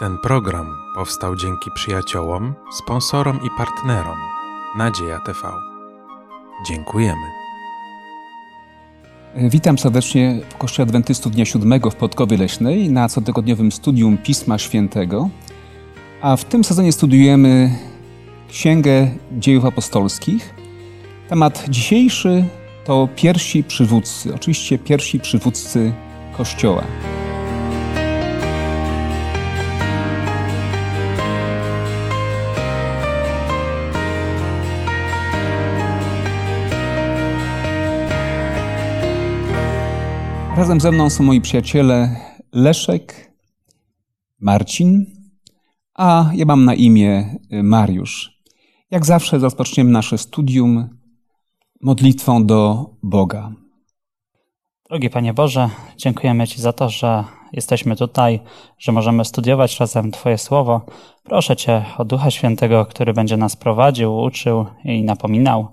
Ten program powstał dzięki przyjaciołom, sponsorom i partnerom Nadzieja TV. Dziękujemy. Witam serdecznie w Kościele Adwentystów Dnia Siódmego w Podkowie Leśnej na cotygodniowym studium Pisma Świętego. A w tym sezonie studiujemy Księgę Dziejów Apostolskich. Temat dzisiejszy to pierwsi przywódcy, oczywiście pierwsi przywódcy Kościoła. Razem ze mną są moi przyjaciele Leszek, Marcin, a ja mam na imię Mariusz. Jak zawsze rozpoczniemy nasze studium modlitwą do Boga. Drogi Panie Boże, dziękujemy Ci za to, że jesteśmy tutaj, że możemy studiować razem Twoje słowo. Proszę Cię o Ducha Świętego, który będzie nas prowadził, uczył i napominał,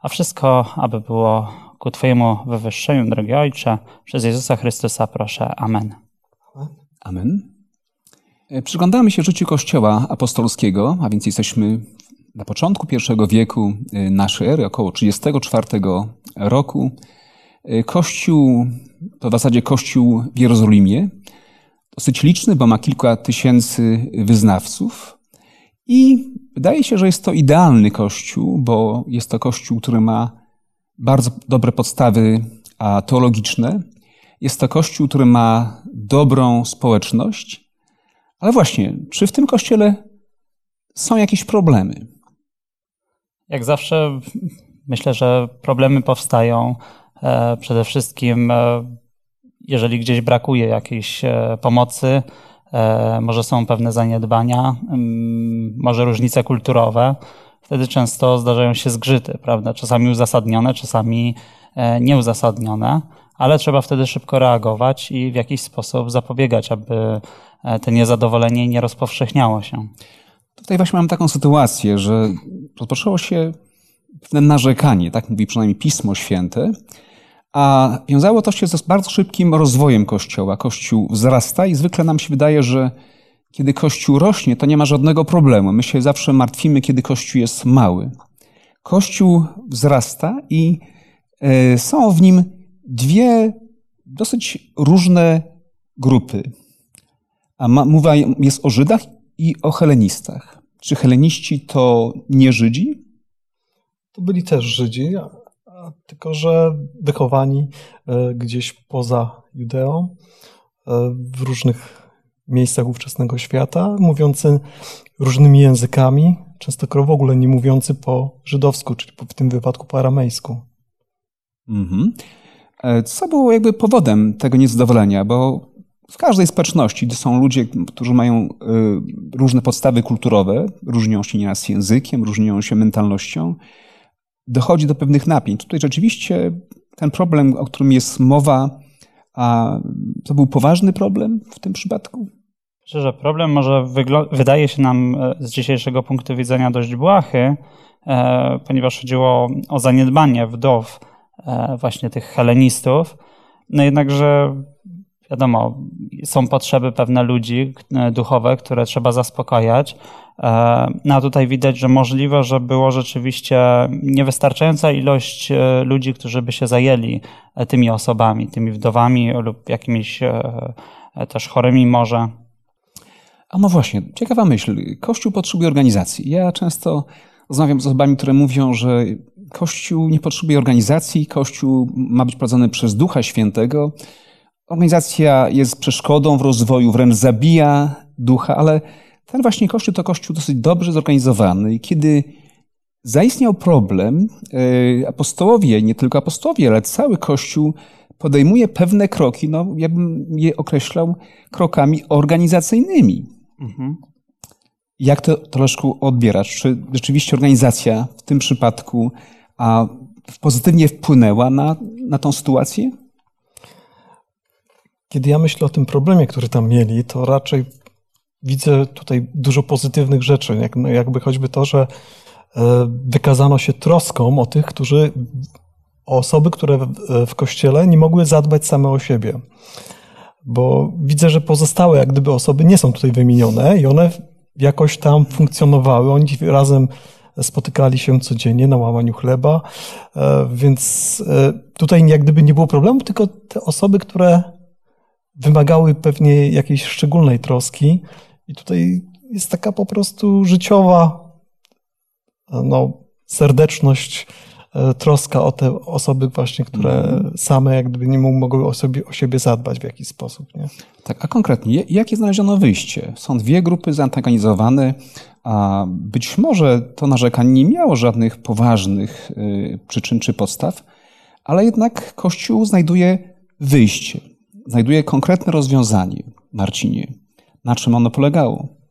a wszystko, aby było ku Twojemu wywyższeniu, drogi Ojcze, przez Jezusa Chrystusa proszę. Amen. Amen. Przyglądamy się życiu Kościoła apostolskiego, a więc jesteśmy na początku I wieku naszej ery, około 34 roku. Kościół, to w zasadzie Kościół w Jerozolimie, dosyć liczny, bo ma kilka tysięcy wyznawców. I wydaje się, że jest to idealny Kościół, bo jest to Kościół, który ma bardzo dobre podstawy teologiczne. Jest to Kościół, który ma dobrą społeczność. Ale właśnie, czy w tym Kościele są jakieś problemy? Jak zawsze myślę, że problemy powstają e, przede wszystkim, e, jeżeli gdzieś brakuje jakiejś e, pomocy, może są pewne zaniedbania, może różnice kulturowe. Wtedy często zdarzają się zgrzyty, prawda? Czasami uzasadnione, czasami nieuzasadnione, ale trzeba wtedy szybko reagować i w jakiś sposób zapobiegać, aby to niezadowolenie nie rozpowszechniało się. Tutaj właśnie mam taką sytuację, że rozpoczęło się pewne narzekanie, tak mówi przynajmniej Pismo Święte, a wiązało to się z bardzo szybkim rozwojem Kościoła. Kościół wzrasta i zwykle nam się wydaje, że kiedy Kościół rośnie, to nie ma żadnego problemu. My się zawsze martwimy, kiedy Kościół jest mały. Kościół wzrasta i e, są w nim dwie dosyć różne grupy. A mowa jest o Żydach i o helenistach. Czy heleniści to nie Żydzi? To byli też Żydzi, tylko że wychowani e, gdzieś poza Judeą, e, w różnych miejscach ówczesnego świata, mówiący różnymi językami, często w ogóle nie mówiący po żydowsku, czyli w tym wypadku po aramejsku. Mhm. E, co było jakby powodem tego niezadowolenia? Bo w każdej społeczności są ludzie, którzy mają różne podstawy kulturowe, różnią się nieraz językiem, różnią się mentalnością dochodzi do pewnych napięć. Tutaj rzeczywiście ten problem, o którym jest mowa, a to był poważny problem w tym przypadku? Że problem może wydaje się nam e, z dzisiejszego punktu widzenia dość błahy, e, ponieważ chodziło o zaniedbanie wdow e, właśnie tych helenistów. No jednakże wiadomo, są potrzeby pewne ludzi duchowe, które trzeba zaspokajać. E, no a tutaj widać, że możliwe, że było rzeczywiście niewystarczająca ilość e, ludzi, którzy by się zajęli e, tymi osobami, tymi wdowami lub jakimiś też chorymi może. A no właśnie, ciekawa myśl. Kościół potrzebuje organizacji. Ja często rozmawiam z osobami, które mówią, że Kościół nie potrzebuje organizacji, Kościół ma być prowadzony przez Ducha Świętego. Organizacja jest przeszkodą w rozwoju, wręcz zabija ducha, ale ten właśnie kościół to kościół dosyć dobrze zorganizowany. I kiedy zaistniał problem, e, apostołowie, nie tylko apostołowie, ale cały kościół podejmuje pewne kroki, no ja bym je określał krokami organizacyjnymi. Mhm. Jak to, Tolaszku, odbierasz? Czy rzeczywiście organizacja w tym przypadku a, pozytywnie wpłynęła na, na tą sytuację? Kiedy ja myślę o tym problemie, który tam mieli, to raczej widzę tutaj dużo pozytywnych rzeczy, jak, no jakby choćby to, że e, wykazano się troską o tych, którzy, o osoby, które w, w kościele nie mogły zadbać same o siebie. Bo widzę, że pozostałe jak gdyby osoby nie są tutaj wymienione i one jakoś tam funkcjonowały. Oni razem spotykali się codziennie na łamaniu chleba, e, więc e, tutaj jak gdyby nie było problemu, tylko te osoby, które wymagały pewnie jakiejś szczególnej troski i tutaj jest taka po prostu życiowa no, serdeczność, e, troska o te osoby właśnie, które mm. same jak gdyby nie mogły o, sobie, o siebie zadbać w jakiś sposób. Nie? Tak, a konkretnie, jakie znaleziono wyjście? Są dwie grupy zantagonizowane, a być może to narzekanie nie miało żadnych poważnych y, przyczyn czy podstaw, ale jednak Kościół znajduje wyjście, znajduje konkretne rozwiązanie. Marcinie, na czym ono polegało?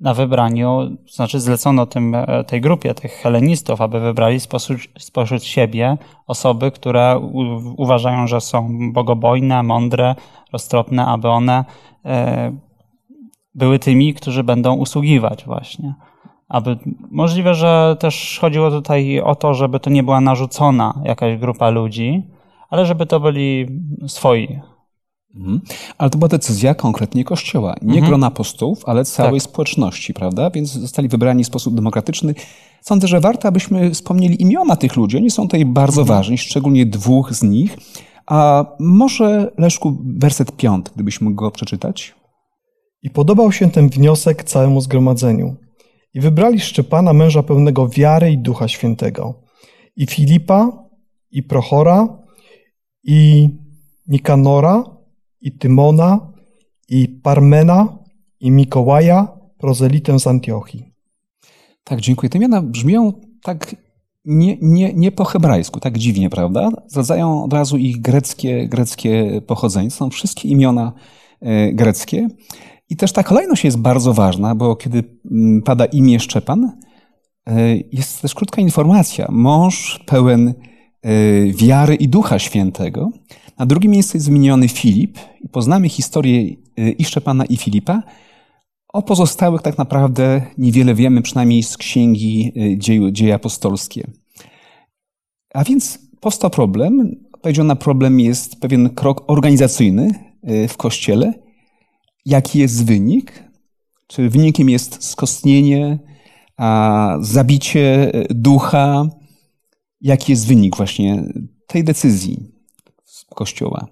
Na wybraniu, znaczy zlecono tym, e, tej grupie tych helenistów, aby wybrali spośród, spośród siebie osoby, które u, uważają, że są bogobojne, mądre, roztropne, aby one e, były tymi, którzy będą usługiwać właśnie. Aby, możliwe, że też chodziło tutaj o to, żeby to nie była narzucona jakaś grupa ludzi, ale żeby to byli swoi. Mhm. Ale to była decyzja konkretnie Kościoła. Nie mhm. grona apostołów, ale całej tak. społeczności, prawda? Więc zostali wybrani w sposób demokratyczny. Sądzę, że warto, abyśmy wspomnieli imiona tych ludzi. Oni są tutaj bardzo mhm. ważni, szczególnie dwóch z nich. A może, Leszku, werset piąty, gdybyś mógł go przeczytać? I podobał się ten wniosek całemu zgromadzeniu. I wybrali Szczepana, męża pełnego wiary i Ducha Świętego, i Filipa, i Prochora, i Nikanora, i Tymona, i Parmena, i Mikołaja, prozelitę z Antiochii. Tak, dziękuję. Te imiona brzmią tak nie, nie, nie po hebrajsku, tak dziwnie, prawda? Zdradzają od razu ich greckie, greckie pochodzenie. Są wszystkie imiona e, greckie. I też ta kolejność jest bardzo ważna, bo kiedy mm, pada imię Szczepan, e, jest też krótka informacja. Mąż pełen e, wiary i Ducha Świętego. Na drugim miejscu jest wymieniony Filip i poznamy historię e, i Szczepana i Filipa. O pozostałych tak naprawdę niewiele wiemy, przynajmniej z księgi dzieje, dzieje apostolskie. A więc powstał problem. Odpowiedzią na problem jest pewien krok organizacyjny w Kościele – Jaki jest wynik? Czy wynikiem jest skostnienie, a zabicie ducha? Jaki jest wynik właśnie tej decyzji Kościoła?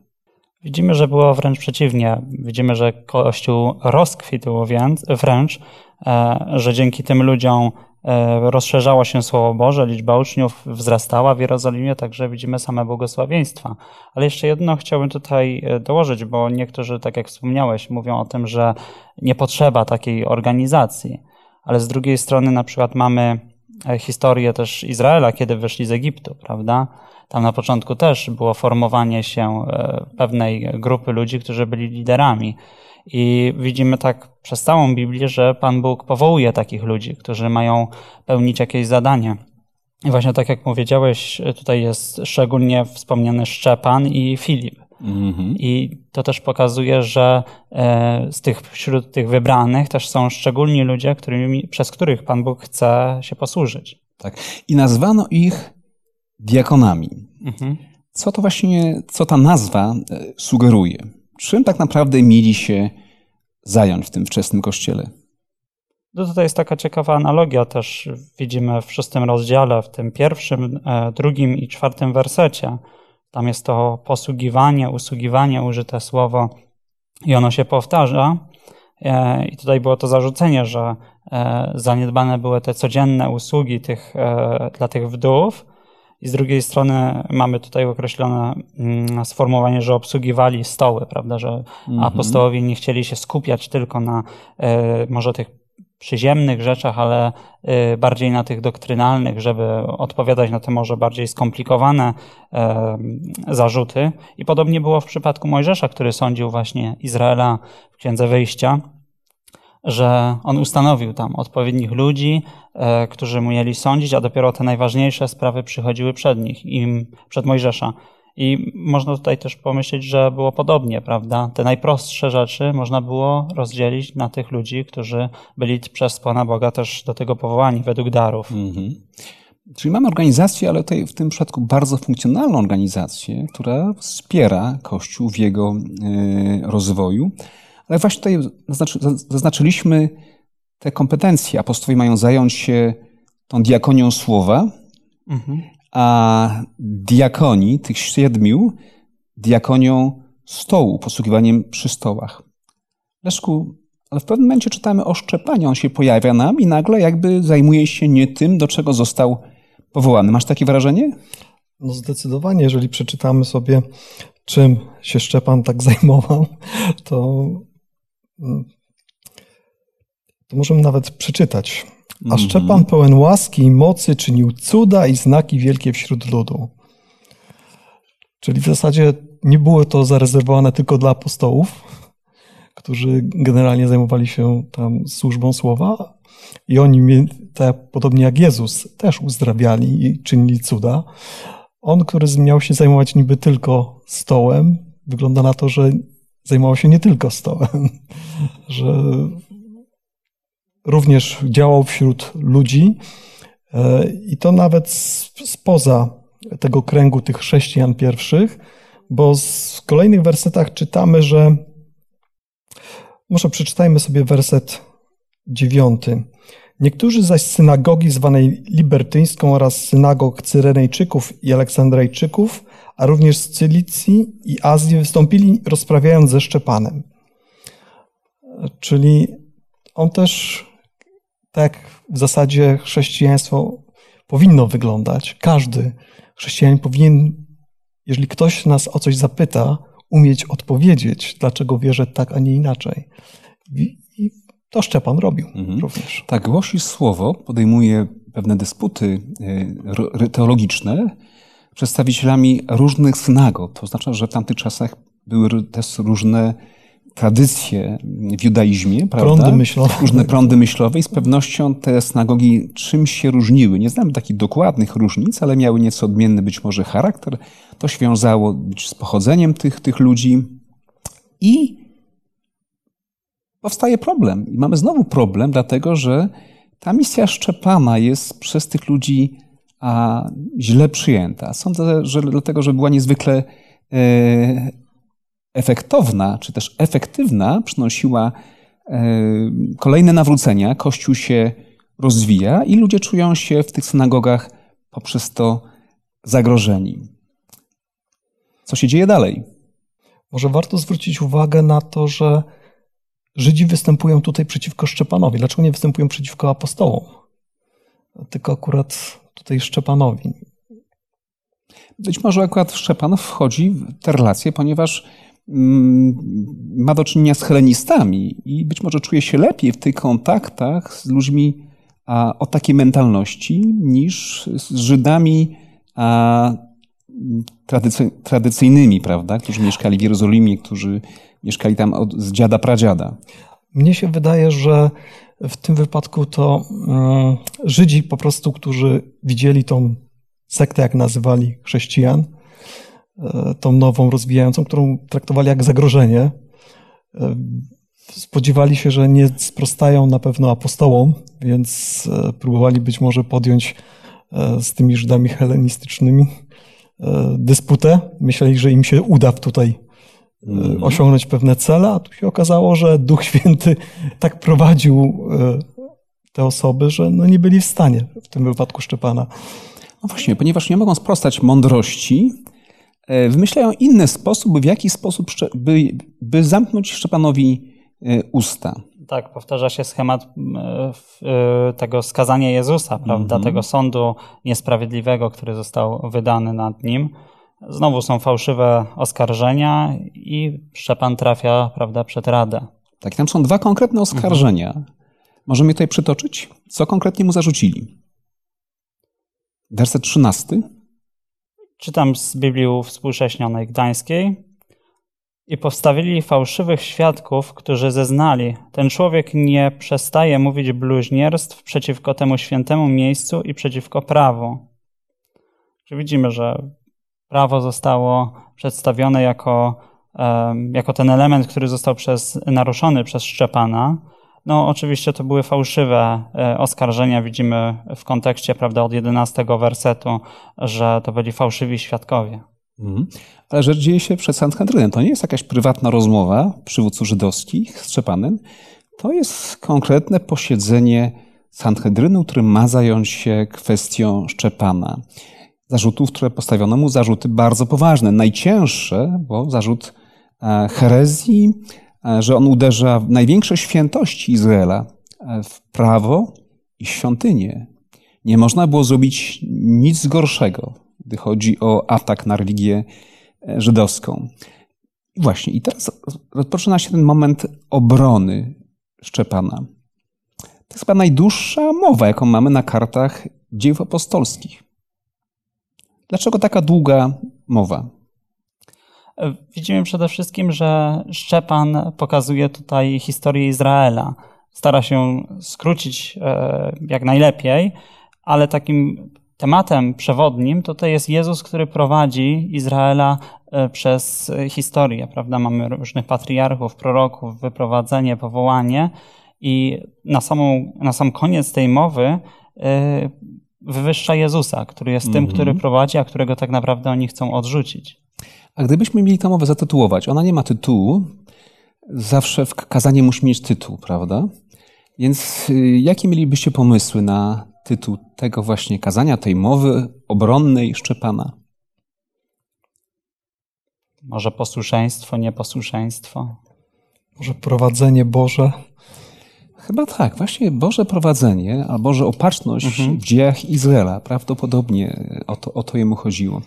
Widzimy, że było wręcz przeciwnie. Widzimy, że Kościół rozkwitł wręcz, e, że dzięki tym ludziom E, rozszerzało się Słowo Boże, liczba uczniów wzrastała w Jerozolimie, także widzimy same błogosławieństwa. Ale jeszcze jedno chciałbym tutaj e, dołożyć, bo niektórzy, tak jak wspomniałeś, mówią o tym, że nie potrzeba takiej organizacji. Ale z drugiej strony na przykład mamy historię też Izraela, kiedy wyszli z Egiptu, prawda? Tam na początku też było formowanie się pewnej grupy ludzi, którzy byli liderami. I widzimy tak przez całą Biblię, że Pan Bóg powołuje takich ludzi, którzy mają pełnić jakieś zadanie. I właśnie tak jak powiedziałeś, tutaj jest szczególnie wspomniany Szczepan i Filip. Mm-hmm. I to też pokazuje, że e, z tych, wśród tych wybranych też są szczególni ludzie, którymi, przez których Pan Bóg chce się posłużyć. Tak. I nazwano ich diakonami. Mm-hmm. Co to właśnie, co ta nazwa e, sugeruje? Czym tak naprawdę mieli się zająć w tym wczesnym kościele? No tutaj jest taka ciekawa analogia też widzimy w szóstym rozdziale, w tym pierwszym, e, drugim i czwartym wersecie. Tam jest to posługiwanie, usługiwanie, użyte słowo i ono się powtarza. E, I tutaj było to zarzucenie, że e, zaniedbane były te codzienne usługi tych, dla tych wdów, i z drugiej strony mamy tutaj określone mm, sformułowanie, że obsługiwali stoły, prawda, że mhm. apostołowie nie chcieli się skupiać tylko na e, może tych przyziemnych rzeczach, ale e, bardziej na tych doktrynalnych, żeby odpowiadać na te może bardziej skomplikowane e, zarzuty. I podobnie było w przypadku Mojżesza, który sądził właśnie Izraela w Księdze Wyjścia że on ustanowił tam odpowiednich ludzi, e, którzy mu mieli sądzić, a dopiero te najważniejsze sprawy przychodziły przed nich, im, przed Mojżesza. I można tutaj też pomyśleć, że było podobnie, prawda? Te najprostsze rzeczy można było rozdzielić na tych ludzi, którzy byli przez Pana Boga też do tego powołani według darów. -hmm. Czyli mamy organizację, ale tutaj w tym przypadku bardzo funkcjonalną organizację, która wspiera Kościół w jego e, rozwoju. Ale właśnie tutaj zaznaczyliśmy te kompetencje. Apostołowie mają zająć się tą diakonią słowa, mhm. A diakoni, tych siedmiu, diakonią stołu, posługiwaniem przy stołach. Leszku, ale w pewnym momencie czytamy o szczepaniu. On się pojawia nam i nagle jakby zajmuje się nie tym, do czego został powołany. Masz takie wrażenie? No zdecydowanie, jeżeli przeczytamy sobie, czym się Szczepan tak zajmował, to, to możemy nawet przeczytać. A mhm. Szczepan pełen łaski i mocy czynił cuda i znaki wielkie wśród ludu. Czyli w zasadzie nie było to zarezerwowane tylko dla apostołów, którzy generalnie zajmowali się tam służbą słowa i oni, tak podobnie jak Jezus, też uzdrawiali i czynili cuda. On, który miał się zajmować niby tylko stołem, wygląda na to, że zajmował się nie tylko stołem, że również działał wśród ludzi e, i to nawet spoza tego kręgu tych chrześcijan pierwszych, bo w kolejnych wersetach czytamy, że może przeczytajmy sobie werset dziewiąty. Niektórzy zaś z synagogi zwanej libertyńską oraz synagog Cyrenejczyków i Aleksandrejczyków, a również z Cylicji i Azji wystąpili rozprawiając ze Szczepanem. Czyli on też, tak w zasadzie chrześcijaństwo powinno wyglądać. Każdy chrześcijanin powinien, jeżeli ktoś nas o coś zapyta, umieć odpowiedzieć, dlaczego wierzę tak, a nie inaczej. I, to Szczepan robił mhm. również. Tak, głosi słowo, podejmuje pewne dysputy e, teologiczne przedstawicielami różnych synagog. To oznacza, że w tamtych czasach były też różne tradycje w judaizmie, prawda? Prądy myślowe. Różne prądy myślowe i z pewnością te synagogi czymś się różniły. Nie znam takich dokładnych różnic, ale miały nieco odmienny być może charakter. To się wiązało być z pochodzeniem tych, tych ludzi i powstaje problem. I mamy znowu problem, dlatego że ta misja Szczepana jest przez tych ludzi a, źle przyjęta. Sądzę, że dlatego, że była niezwykle e, efektowna, czy też efektywna, przynosiła e, kolejne nawrócenia, Kościół się rozwija i ludzie czują się w tych synagogach poprzez to zagrożeni. Co się dzieje dalej? Może warto zwrócić uwagę na to, że Żydzi występują tutaj przeciwko Szczepanowi. Dlaczego nie występują przeciwko apostołom? Tylko akurat tutaj Szczepanowi. Być może akurat Szczepan wchodzi w te relacje, ponieważ ma do czynienia z helenistami i być może czuje się lepiej w tych kontaktach z ludźmi o takiej mentalności niż z Żydami a, tradycyjnymi, prawda, którzy mieszkali w Jerozolimie, którzy mieszkali tam od, z dziada pradziada. Mnie się wydaje, że w tym wypadku to um, Żydzi po prostu, którzy widzieli tą sektę, jak nazywali chrześcijan, tą nową, rozwijającą, którą traktowali jak zagrożenie, e, spodziewali się, że nie sprostają na pewno apostołom, więc e, próbowali być może podjąć z tymi Żydami helenistycznymi dysputę. Myśleli, że im się uda tutaj Mhm. osiągnąć pewne cele, a tu się okazało, że Duch Święty tak prowadził e, te osoby, że no nie byli w stanie, w tym wypadku Szczepana. No właśnie, ponieważ nie mogą sprostać mądrości, e, wymyślają inny sposób, w jaki sposób, by, by zamknąć Szczepanowi e, usta. Tak, powtarza się schemat tego skazania Jezusa, prawda? Mhm. Tego sądu niesprawiedliwego, który został wydany nad nim. Znowu są fałszywe oskarżenia i Szczepan trafia prawda, przed Radę. Tak, tam są dwa konkretne oskarżenia. Mhm. Możemy je tutaj przytoczyć? Co konkretnie mu zarzucili? Werset 13. Czytam z Biblii współcześnionej gdańskiej. I postawili fałszywych świadków, którzy zeznali: Ten człowiek nie przestaje mówić bluźnierstw przeciwko temu świętemu miejscu i przeciwko prawu. Czy widzimy, że prawo zostało przedstawione jako, jako ten element, który został przez, naruszony przez Szczepana, No, oczywiście to były fałszywe e, oskarżenia. Widzimy w kontekście, prawda, od 11 wersetu, że to byli fałszywi świadkowie. Mhm. Ale rzecz dzieje się przed Sanhedrynem. To nie jest jakaś prywatna rozmowa przywódców żydowskich z Szczepanem. To jest konkretne posiedzenie Sanhedrynu, który ma zająć się kwestią Szczepana. Zarzutów, które postawiono mu, zarzuty bardzo poważne. Najcięższe, bo zarzut e, herezji, że on uderza w największe świętości Izraela, e, w prawo i świątynię. Nie można było zrobić nic gorszego, gdy chodzi o atak na religię żydowską. I właśnie, i teraz rozpoczyna się ten moment obrony Szczepana. To jest chyba najdłuższa mowa, jaką mamy na kartach dzieł apostolskich. Dlaczego taka długa mowa? Widzimy przede wszystkim, że Szczepan pokazuje tutaj historię Izraela. Stara się skrócić e, jak najlepiej, ale takim tematem przewodnim tutaj jest Jezus, który prowadzi Izraela e, przez historię, prawda? Mamy różnych patriarchów, proroków, wyprowadzenie, powołanie i na, samą, na sam koniec tej mowy e, wywyższa Jezusa, który jest tym, który mhm. prowadzi, a którego tak naprawdę oni chcą odrzucić. A gdybyśmy mieli tę mowę zatytułować, ona nie ma tytułu, zawsze w kazanie musi mieć tytuł, prawda? Więc y, jakie mielibyście pomysły na tytuł tego właśnie kazania, tej mowy obronnej Szczepana? Może posłuszeństwo, nieposłuszeństwo? Może prowadzenie Boże? Chyba tak, właśnie Boże prowadzenie, a Boże opatrzność mhm. w dziejach Izraela. Prawdopodobnie o to, o to jemu chodziło.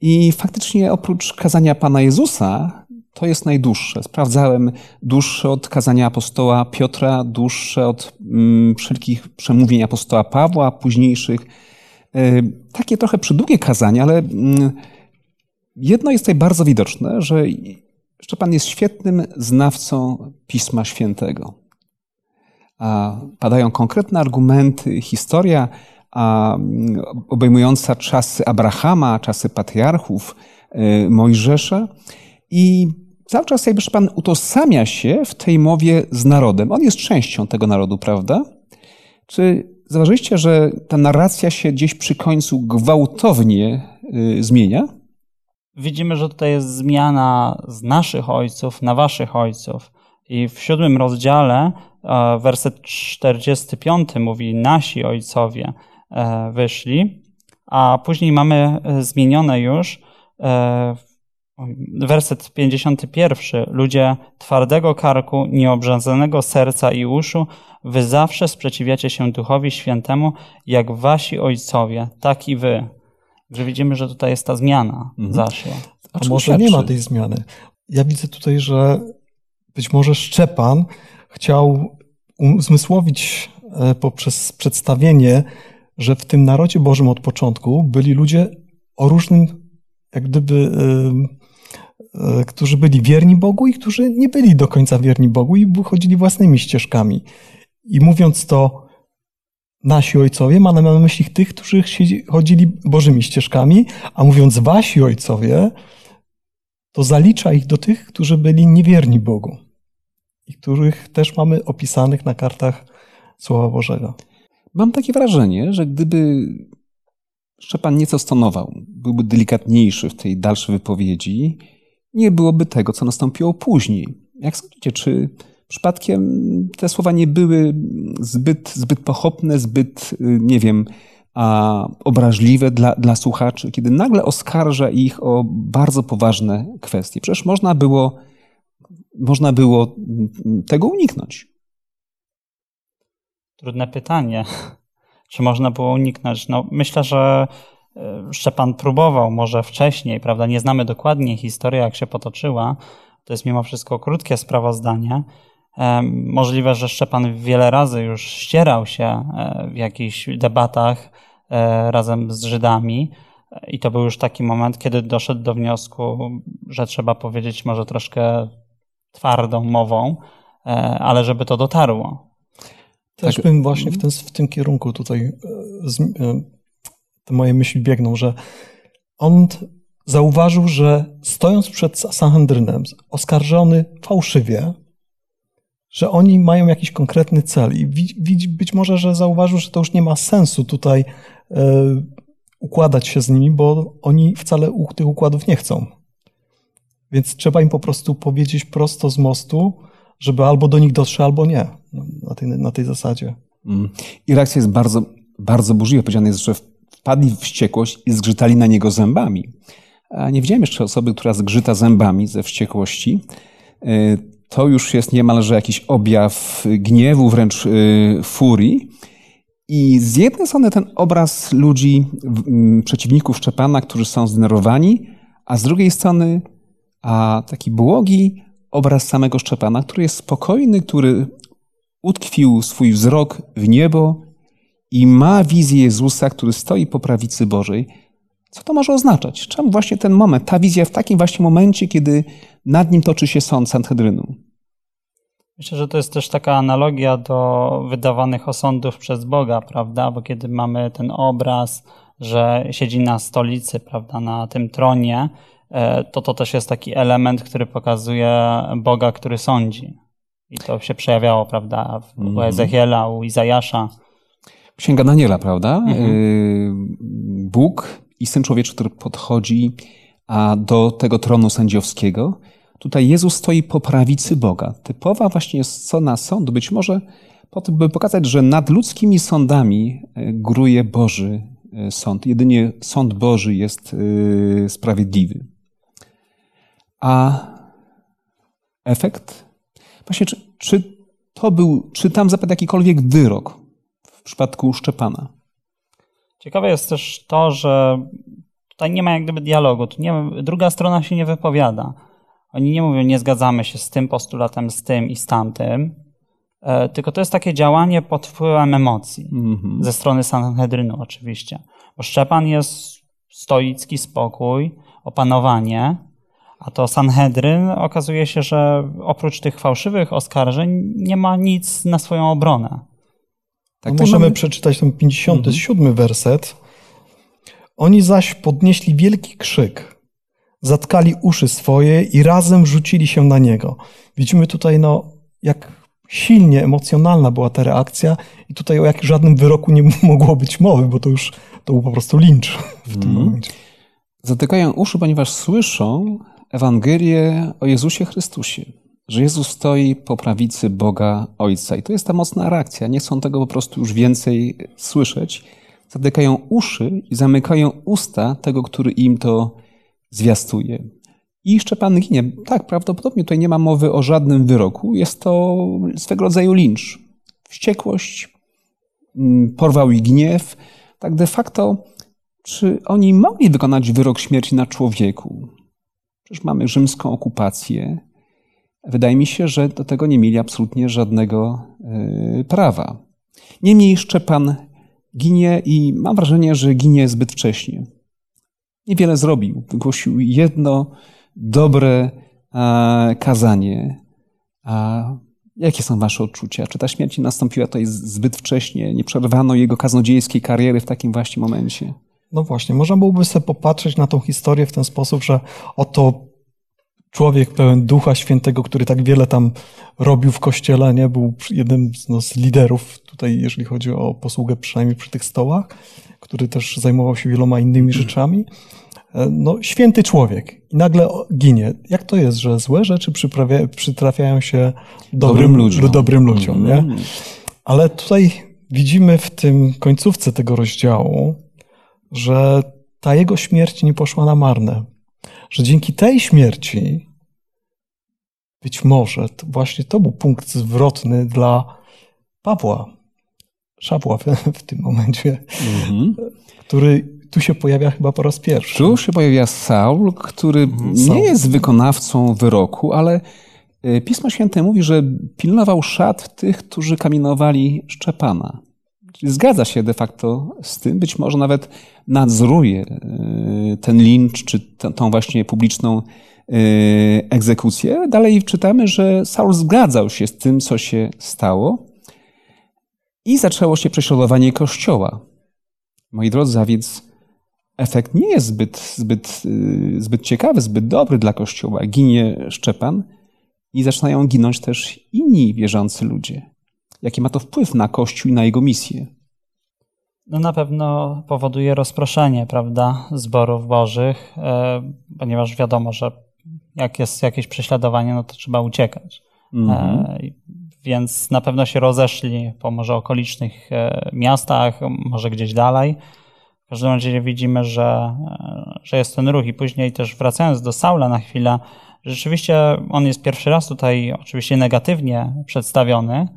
I faktycznie oprócz kazania Pana Jezusa, to jest najdłuższe. Sprawdzałem dłuższe od kazania apostoła Piotra, dłuższe od mm, wszelkich przemówień apostoła Pawła, późniejszych. Yy, takie trochę przydługie kazania, ale yy, jedno jest tutaj bardzo widoczne, że Szczepan jest świetnym znawcą Pisma Świętego padają konkretne argumenty, historia obejmująca czasy Abrahama, czasy patriarchów, y, Mojżesza i cały czas jakby Pan utożsamia się w tej mowie z narodem. On jest częścią tego narodu, prawda? Czy zauważyliście, że ta narracja się gdzieś przy końcu gwałtownie y, zmienia? Widzimy, że tutaj jest zmiana z naszych ojców na waszych ojców. I w siódmym rozdziale werset 45 mówi: Nasi ojcowie wyszli, a później mamy e, zmienione już e, werset 51. Ludzie twardego karku, nieobrządzonego serca i uszu, wy zawsze sprzeciwiacie się Duchowi Świętemu, jak wasi ojcowie, tak i wy. Że widzimy, że tutaj jest ta zmiana mhm. zaszła. A, może nie ma tej zmiany? Ja widzę tutaj, że być może Szczepan chciał uzmysłowić e, poprzez przedstawienie, że w tym narodzie Bożym od początku byli ludzie o różnym, jak gdyby, e, którzy byli wierni Bogu i którzy nie byli do końca wierni Bogu i chodzili własnymi ścieżkami. I mówiąc to, nasi ojcowie, ma na myśli tych, którzy chodzili Bożymi ścieżkami, a mówiąc wasi ojcowie, to zalicza ich do tych, którzy byli niewierni Bogu i których też mamy opisanych na kartach Słowa Bożego. Mam takie wrażenie, że gdyby Szczepan nieco stonował, byłby delikatniejszy w tej dalszej wypowiedzi, nie byłoby tego, co nastąpiło później. Jak sądzicie, czy przypadkiem te słowa nie były zbyt, zbyt pochopne, zbyt, nie wiem, a obraźliwe dla, dla słuchaczy, kiedy nagle oskarża ich o bardzo poważne kwestie? Przecież można było można było tego uniknąć? Trudne pytanie. Czy można było uniknąć? No, myślę, że e, Szczepan próbował może wcześniej, prawda? Nie znamy dokładnie historii, jak się potoczyła. To jest mimo wszystko krótkie sprawozdanie. E, możliwe, że Szczepan wiele razy już ścierał się e, w jakichś debatach razem z Żydami. I to był już taki moment, kiedy doszedł do wniosku, że trzeba powiedzieć może troszkę twardą mową, e, ale żeby to dotarło. Też tak. bym właśnie w tym, w tym kierunku tutaj e, e, te moje myśli biegną, że on zauważył, że stojąc przed Sanhedrynem, oskarżony fałszywie, że oni mają jakiś konkretny cel i być może, że zauważył, że to już nie ma sensu tutaj e, układać się z nimi, bo oni wcale tych układów nie chcą. Więc trzeba im po prostu powiedzieć prosto z mostu, żeby albo do nich dotrze, albo nie. Na tej, na tej zasadzie. Mm. I reakcja jest bardzo, bardzo burzliwa. Powiedziane jest, że wpadli w wściekłość i zgrzytali na niego zębami. A nie widziałem jeszcze osoby, która zgrzyta zębami ze wściekłości. E, to już jest niemalże jakiś objaw gniewu, wręcz e, furii. I z jednej strony ten obraz ludzi, przeciwników Szczepana, którzy są zdenerwowani, a z drugiej strony a taki błogi obraz samego Szczepana, który jest spokojny, który utkwił swój wzrok w niebo i ma wizję Jezusa, który stoi po prawicy Bożej. Co to może oznaczać? Czemu właśnie ten moment, ta wizja w takim właśnie momencie, kiedy nad nim toczy się sąd Sanhedrynu? Myślę, że to jest też taka analogia do wydawanych osądów przez Boga, prawda? Bo kiedy mamy ten obraz, że siedzi na stolicy, prawda, na tym tronie, to to też jest taki element, który pokazuje Boga, który sądzi. I to się przejawiało, prawda, u mhm. Ezechiela, u Izajasza. Księga Daniela, prawda? Mhm. Y, Bóg i Syn Człowieczy, który podchodzi do tego tronu sędziowskiego. Tutaj Jezus stoi po prawicy Boga. Typowa właśnie jest scena sądu. Być może po to, by pokazać, że nad ludzkimi sądami y, gruje Boży sąd. Jedynie sąd Boży jest sprawiedliwy. A efekt? Właśnie, czy, czy to był, czy tam zapadł jakikolwiek wyrok w przypadku Szczepana? Ciekawe jest też to, że tutaj nie ma jak gdyby dialogu. Nie, druga strona się nie wypowiada. Oni nie mówią, nie zgadzamy się z tym postulatem, z tym i z tamtym, e, tylko to jest takie działanie pod wpływem emocji. Mm -hmm. Ze strony Sanhedrynu oczywiście. Bo Szczepan jest stoicki spokój, opanowanie, a to Sanhedryn okazuje się, że oprócz tych fałszywych oskarżeń nie ma nic na swoją obronę. Tak, no możemy mamy... przeczytać ten 57 mhm. werset. Oni zaś podnieśli wielki krzyk, zatkali uszy swoje i razem rzucili się na niego. Widzimy tutaj, no, jak silnie emocjonalna była ta reakcja i tutaj o jak żadnym wyroku nie mogło być mowy, bo to już to był po prostu lincz w tym mhm. momencie. Zatykają uszy, ponieważ słyszą Ewangelię o Jezusie Chrystusie że Jezus stoi po prawicy Boga Ojca. I to jest ta mocna reakcja. Nie chcą tego po prostu już więcej słyszeć. Zatykają uszy i zamykają usta tego, który im to zwiastuje. I jeszcze Pan ginie. Tak, prawdopodobnie tutaj nie ma mowy o żadnym wyroku. Jest to swego rodzaju lincz. Wściekłość, mm, porwał i gniew. Tak de facto, czy oni mogli wykonać wyrok śmierci na człowieku? Przecież mamy rzymską okupację, Wydaje mi się, że do tego nie mieli absolutnie żadnego e, prawa. Niemniej Szczepan ginie i mam wrażenie, że ginie zbyt wcześnie. Niewiele zrobił. Wygłosił jedno dobre kazanie. A jakie są Wasze odczucia? Czy ta śmierć nastąpiła tutaj zbyt wcześnie? Nie przerwano jego kaznodziejskiej kariery w takim właśnie momencie? No właśnie, można byłoby sobie popatrzeć na tą historię w ten sposób, że oto człowiek pełen Ducha Świętego, który tak wiele tam robił w kościele, nie? Był jednym z, no, z liderów tutaj, jeżeli chodzi o posługę przynajmniej przy tych stołach, który też zajmował się wieloma innymi rzeczami. E, no, święty człowiek i nagle ginie. Jak to jest, że złe rzeczy przytrafiają się dobrym, dobrym ludziom, dobrym ludziom nie? Mm. Ale tutaj widzimy w tym końcówce tego rozdziału, że ta jego śmierć nie poszła na marne że dzięki tej śmierci być może to właśnie to był punkt zwrotny dla Pawła, Szabła w, w tym momencie, mm-hmm. który tu się pojawia chyba po raz pierwszy. Tu się pojawia Saul, który mm, nie jest wykonawcą wyroku, ale e, Pismo Święte mówi, że pilnował szat tych, którzy kamienowali Szczepana. Zgadza się de facto z tym, być może nawet nadzoruje e, ten lincz, czy tą właśnie publiczną e, egzekucję. Dalej czytamy, że Saul zgadzał się z tym, co się stało i zaczęło się prześladowanie Kościoła. Moi drodzy, a więc efekt nie jest zbyt, zbyt, e, zbyt ciekawy, zbyt dobry dla Kościoła. Ginie Szczepan i zaczynają ginąć też inni wierzący ludzie. Jaki ma to wpływ na Kościół i na jego misję? No na pewno powoduje rozproszenie, prawda, zborów bożych, e, ponieważ wiadomo, że jak jest jakieś prześladowanie, no to trzeba uciekać. Mm -hmm. Więc na pewno się rozeszli po może okolicznych e, miastach, może gdzieś dalej. W każdym razie widzimy, że, że jest ten ruch. I później też wracając do Saula na chwilę, rzeczywiście on jest pierwszy raz tutaj oczywiście negatywnie przedstawiony,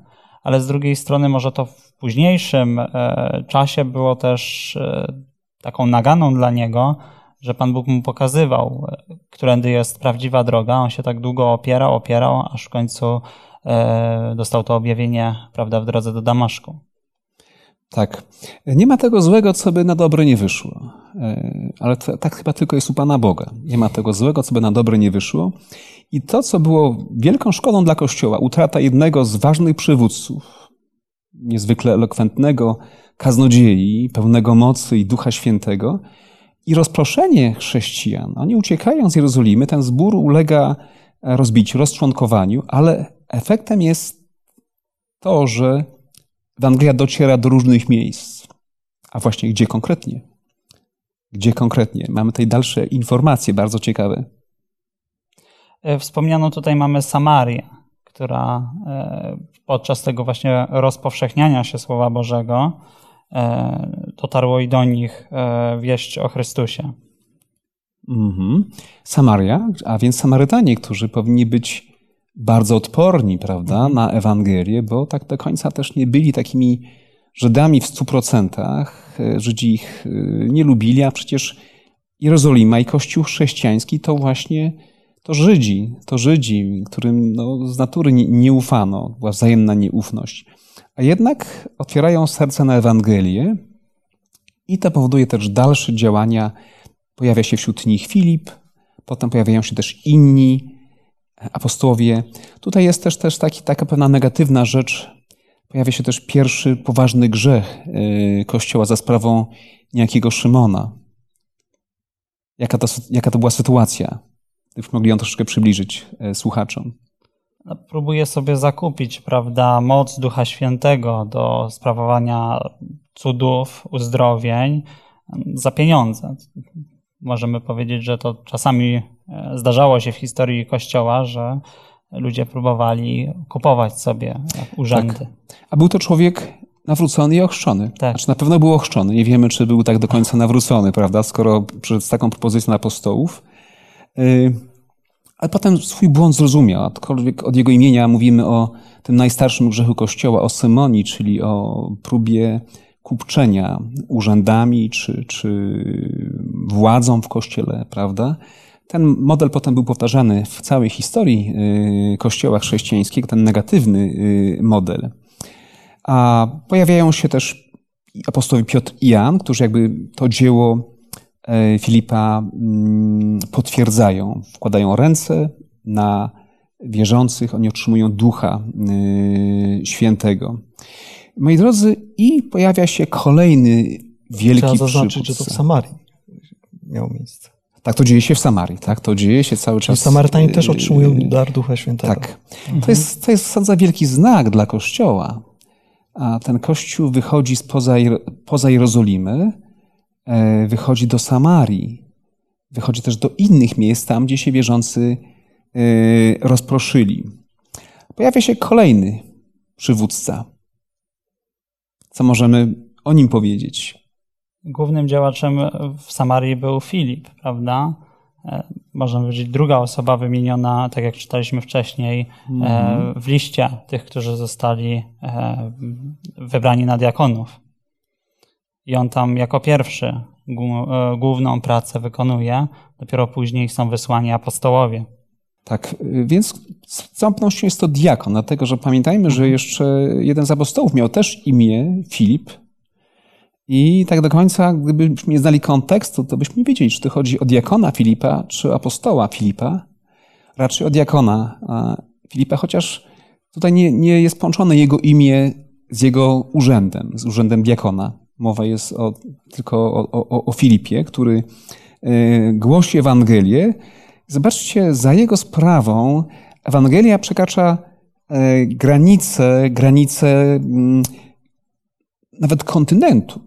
ale z drugiej strony może to w późniejszym e, czasie było też e, taką naganą dla niego, że Pan Bóg mu pokazywał, e, którędy jest prawdziwa droga. On się tak długo opierał, opierał, aż w końcu dostał to objawienie, prawda, w drodze do Damaszku. Tak. Nie ma tego złego, co by na dobre nie wyszło. Ale to, tak chyba tylko jest u Pana Boga. Nie ma tego złego, co by na dobre nie wyszło. I to, co było wielką szkodą dla Kościoła, utrata jednego z ważnych przywódców, niezwykle elokwentnego kaznodziei, pełnego mocy i Ducha Świętego, i rozproszenie chrześcijan. Oni uciekają z Jerozolimy, ten zbór ulega rozbiciu, rozczłonkowaniu, ale efektem jest to, że Ewangelia dociera do różnych miejsc. A właśnie gdzie konkretnie? Gdzie konkretnie? Mamy tutaj dalsze informacje bardzo ciekawe. E, wspomnianą tutaj mamy Samarię, która e, podczas tego właśnie rozpowszechniania się Słowa Bożego e, dotarło i do nich wieść o Chrystusie. Mhm. Samaria, a więc Samarytanie, którzy powinni być bardzo odporni, prawda, mhm. na Ewangelię, bo tak do końca też nie byli takimi Żydami w stu procentach. Żydzi ich nie lubili, a przecież Jerozolima i Kościół chrześcijański to właśnie to Żydzi, to Żydzi, którym no, z natury nie, nie ufano, była wzajemna nieufność. A jednak otwierają serce na Ewangelię i to powoduje też dalsze działania. Pojawia się wśród nich Filip, potem pojawiają się też inni apostołowie. Tutaj jest też, też taki, taka pewna negatywna rzecz. Pojawia się też pierwszy poważny grzech y, Kościoła za sprawą niejakiego Szymona. Jaka to, jaka to była sytuacja? Gdybyśmy mogli ją troszeczkę przybliżyć e, słuchaczom. No, próbuję sobie zakupić, prawda, moc Ducha Świętego do sprawowania cudów, uzdrowień za pieniądze. Możemy powiedzieć, że to czasami e, zdarzało się w historii Kościoła, że ludzie próbowali kupować sobie urzędy. Tak. A był to człowiek nawrócony i ochrzczony. Tak. Znaczy na pewno był ochrzczony. Nie wiemy, czy był tak do końca nawrócony, prawda, skoro przez taką propozycją apostołów. Y, ale potem swój błąd zrozumiał, aczkolwiek od jego imienia mówimy o tym najstarszym grzechu Kościoła, o Symonii, czyli o próbie kupczenia urzędami czy, czy władzą w Kościele, prawda? Ten model potem był powtarzany w całej historii y, Kościoła chrześcijańskiego, ten negatywny y, model. A pojawiają się też apostołowie Piotr i Jan, którzy jakby to dzieło Filipa mm, potwierdzają, wkładają ręce na wierzących, oni otrzymują Ducha e, Świętego. Moi drodzy, i pojawia się kolejny wielki Trzeba zaznaczyć, że to w Samarii miało miejsce. Tak, to dzieje się w Samarii, tak? To dzieje się cały czas. I Samarytanie też otrzymują dar Ducha Świętego. Tak. Mhm. To jest, to jest sądzę wielki znak dla Kościoła. A ten Kościół wychodzi spoza, poza Jerozolimy, E, wychodzi do Samarii, wychodzi też do innych miejsc, tam gdzie się wierzący e, rozproszyli. Pojawia się kolejny przywódca. Co możemy o nim powiedzieć? Głównym działaczem w Samarii był Filip, prawda? E, można powiedzieć, druga osoba wymieniona, tak jak czytaliśmy wcześniej, mm. w liście tych, którzy zostali wybrani na diakonów i on tam jako pierwszy e, główną pracę wykonuje, dopiero później są wysłani apostołowie. Tak, więc z całą pewnością jest to diakon, dlatego że pamiętajmy, że jeszcze jeden z apostołów miał też imię Filip. I tak do końca, gdybyśmy nie znali kontekstu, to byśmy nie wiedzieli, czy to chodzi o diakona Filipa, czy apostoła Filipa. Raczej o diakona Filipa, chociaż tutaj nie, nie jest połączone jego imię z jego urzędem, z urzędem diakona. Mowa jest o, tylko o, o, o Filipie, który e, głosi Ewangelię. Zobaczcie, za jego sprawą Ewangelia przekracza e, granice, granice mm, nawet kontynentu.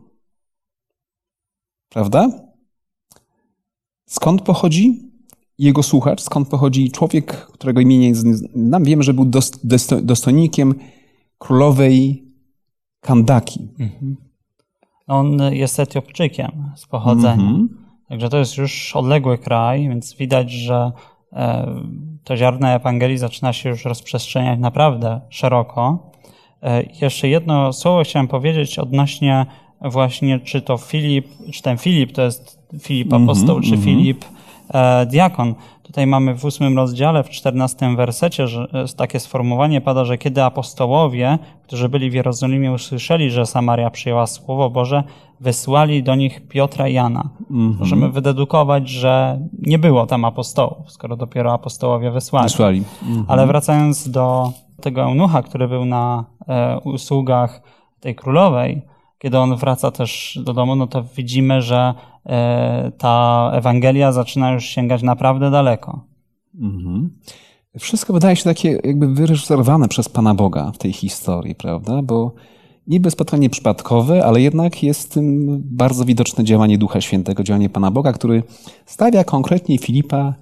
Prawda? Skąd pochodzi jego słuchacz, skąd pochodzi człowiek, którego imienie nam wiemy, że był dostojnikiem królowej Kandaki. Mhm. On jest Etiopczykiem z pochodzenia. Mhm. Także to jest już odległy kraj, więc widać, że e, to ziarno Ewangelii zaczyna się już rozprzestrzeniać naprawdę szeroko. E, jeszcze jedno słowo chciałem powiedzieć odnośnie właśnie, czy to Filip, czy ten Filip to jest Filip mhm, apostoł, czy Filip e, diakon. Tutaj mamy w ósmym rozdziale, w czternastym wersecie, że takie sformułowanie pada, że kiedy apostołowie, którzy byli w Jerozolimie, usłyszeli, że Samaria przyjęła Słowo Boże, wysłali do nich Piotra i Jana. Mm -hmm. Możemy wydedukować, że nie było tam apostołów, skoro dopiero apostołowie wysłali. wysłali. Mm -hmm. Ale wracając do tego eunucha, który był na e, usługach tej królowej, kiedy on wraca też do domu, no to widzimy, że e, ta Ewangelia zaczyna już sięgać naprawdę daleko. Mhm. Wszystko wydaje się takie jakby wyreżyserowane przez Pana Boga w tej historii, prawda? Bo niby spotkanie przypadkowe, ale jednak jest tym bardzo widoczne działanie Ducha Świętego, działanie Pana Boga, który stawia konkretnie Filipa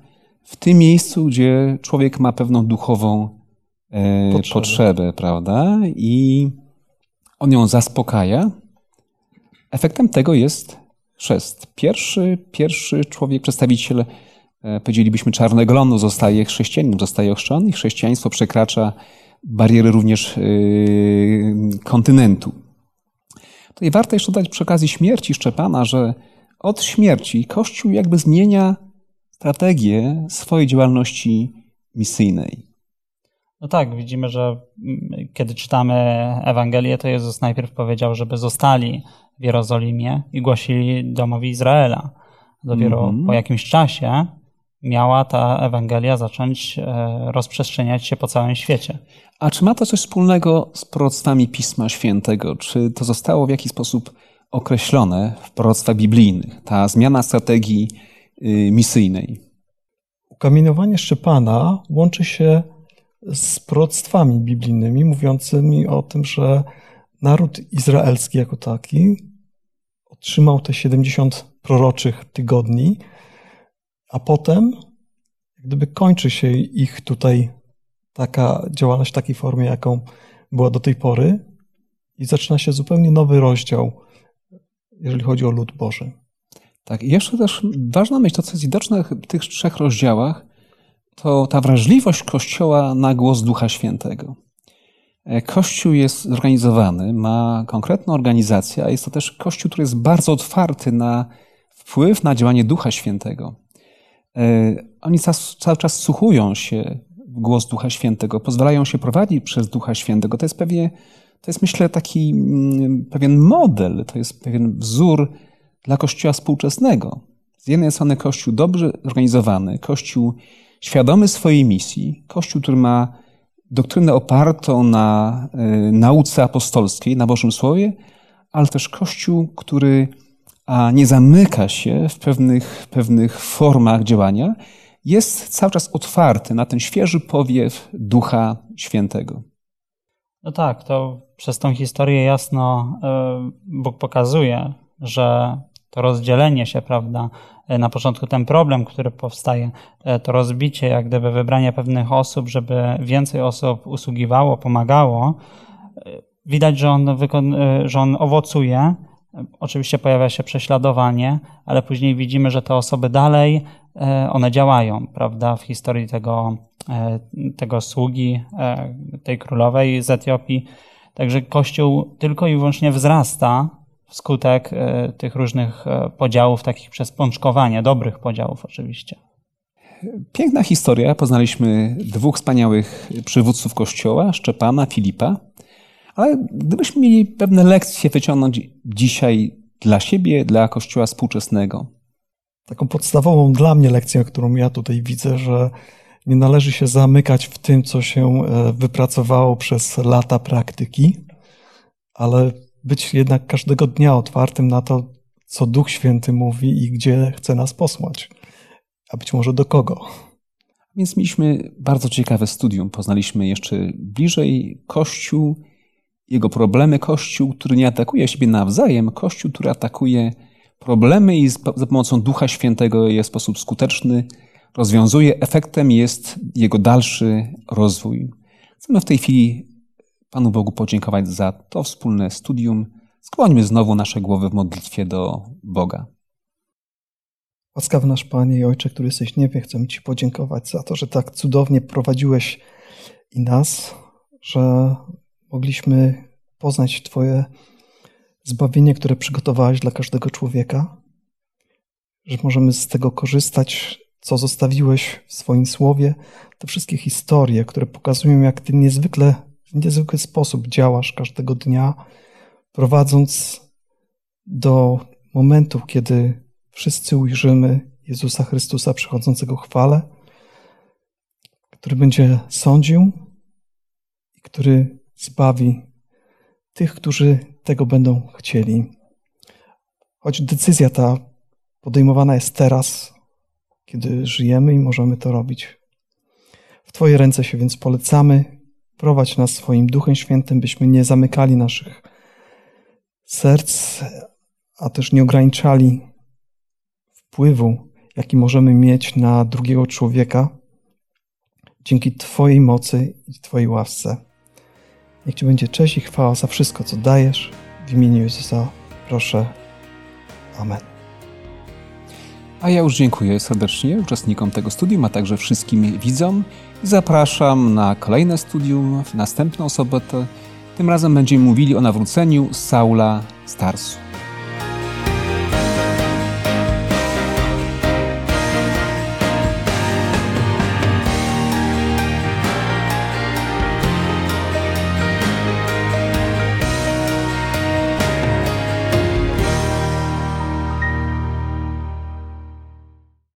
w tym miejscu, gdzie człowiek ma pewną duchową e, potrzebę. potrzebę, prawda? I on ją zaspokaja. Efektem tego jest chrzest. Pierwszy, pierwszy człowiek, przedstawiciel, e, powiedzielibyśmy, czarnego lądu zostaje chrześcijaninem, zostaje ochrzczony i chrześcijaństwo przekracza bariery również yy, kontynentu. Tutaj warto jeszcze dodać przy okazji śmierci Szczepana, że od śmierci Kościół jakby zmienia strategię swojej działalności misyjnej. No tak, widzimy, że kiedy czytamy Ewangelię, to Jezus najpierw powiedział, żeby zostali w Jerozolimie i głosili domowi Izraela. Dopiero mm -hmm. po jakimś czasie miała ta Ewangelia zacząć e, rozprzestrzeniać się po całym świecie. A czy ma to coś wspólnego z proroctwami Pisma Świętego? Czy to zostało w jakiś sposób określone w proroctwach biblijnych, ta zmiana strategii y, misyjnej? Ukamienowanie Szczepana łączy się z proroctwami biblijnymi mówiącymi o tym, że naród izraelski jako taki otrzymał te 70 proroczych tygodni, a potem gdyby kończy się ich tutaj taka działalność w takiej formie, jaką była do tej pory i zaczyna się zupełnie nowy rozdział, jeżeli chodzi o lud Boży. Tak, i jeszcze też ważna myśl, to co jest widoczne w tych trzech rozdziałach, to ta wrażliwość Kościoła na głos Ducha Świętego. E, Kościół jest zorganizowany, ma konkretną organizację, a jest to też Kościół, który jest bardzo otwarty na wpływ na działanie Ducha Świętego. E, oni cały czas słuchują się w głos Ducha Świętego, pozwalają się prowadzić przez Ducha Świętego. To jest pewnie, to jest myślę taki mm, pewien model, to jest pewien wzór dla Kościoła współczesnego. Z jednej strony Kościół dobrze zorganizowany, Kościół świadomy swojej misji, Kościół, który ma doktrynę opartą na y, nauce apostolskiej, na Bożym Słowie, ale też Kościół, który nie zamyka się w pewnych, pewnych formach działania, jest cały czas otwarty na ten świeży powiew Ducha Świętego. No tak, to przez tą historię jasno e, Bóg pokazuje, że to rozdzielenie się, prawda, e, na początku ten problem, który powstaje, e, to rozbicie, jak gdyby wybranie pewnych osób, żeby więcej osób usługiwało, pomagało, widać, że on, że on owocuje. Oczywiście pojawia się prześladowanie, ale później widzimy, że te osoby dalej E, one działają, prawda, w historii tego, e, tego sługi, e, tej królowej z Etiopii. Także Kościół tylko i wyłącznie wzrasta wskutek tych różnych podziałów, takich przez pączkowanie, dobrych podziałów oczywiście. Piękna historia. Poznaliśmy dwóch wspaniałych przywódców Kościoła, Szczepana, Filipa. Ale gdybyśmy mieli pewne lekcje wyciągnąć dzisiaj dla siebie, dla Kościoła współczesnego, taką podstawową dla mnie lekcją, którą ja tutaj widzę, że nie należy się zamykać w tym, co się e, wypracowało przez lata praktyki, ale być jednak każdego dnia otwartym na to, co Duch Święty mówi i gdzie chce nas posłać, a być może do kogo. Więc mieliśmy bardzo ciekawe studium. Poznaliśmy jeszcze bliżej Kościół, jego problemy. Kościół, który nie atakuje siebie nawzajem, Kościół, który atakuje problemy i za pomocą Ducha Świętego je w sposób skuteczny rozwiązuje. Efektem jest jego dalszy rozwój. Chcemy w tej chwili Panu Bogu podziękować za to wspólne studium. Skłońmy znowu nasze głowy w modlitwie do Boga. Łaskawy nasz Panie i Ojcze, który jesteś w niebie, chcemy Ci podziękować za to, że tak cudownie prowadziłeś i nas, że mogliśmy poznać Twoje zbawienie, które przygotowałeś dla każdego człowieka, że możemy z tego korzystać, co zostawiłeś w swoim słowie, te wszystkie historie, które pokazują, jak Ty niezwykle, w niezwykły sposób działasz każdego dnia, prowadząc do momentu, kiedy wszyscy ujrzymy Jezusa Chrystusa przychodzącego chwale, który będzie sądził i który zbawi tych, którzy tego będą chcieli. Choć decyzja ta podejmowana jest teraz, kiedy żyjemy i możemy to robić. W Twoje ręce się więc polecamy. Prowadź nas swoim Duchem Świętym, byśmy nie zamykali naszych serc, a też nie ograniczali wpływu, jaki możemy mieć na drugiego człowieka dzięki Twojej mocy i Twojej łasce. Niech Ci będzie cześć i chwała za wszystko, co dajesz. W imieniu Jezusa proszę. Amen. A ja już dziękuję serdecznie uczestnikom tego studium, a także wszystkim widzom i zapraszam na kolejne studium w następną sobotę. Tym razem będziemy mówili o nawróceniu Saula Starsu.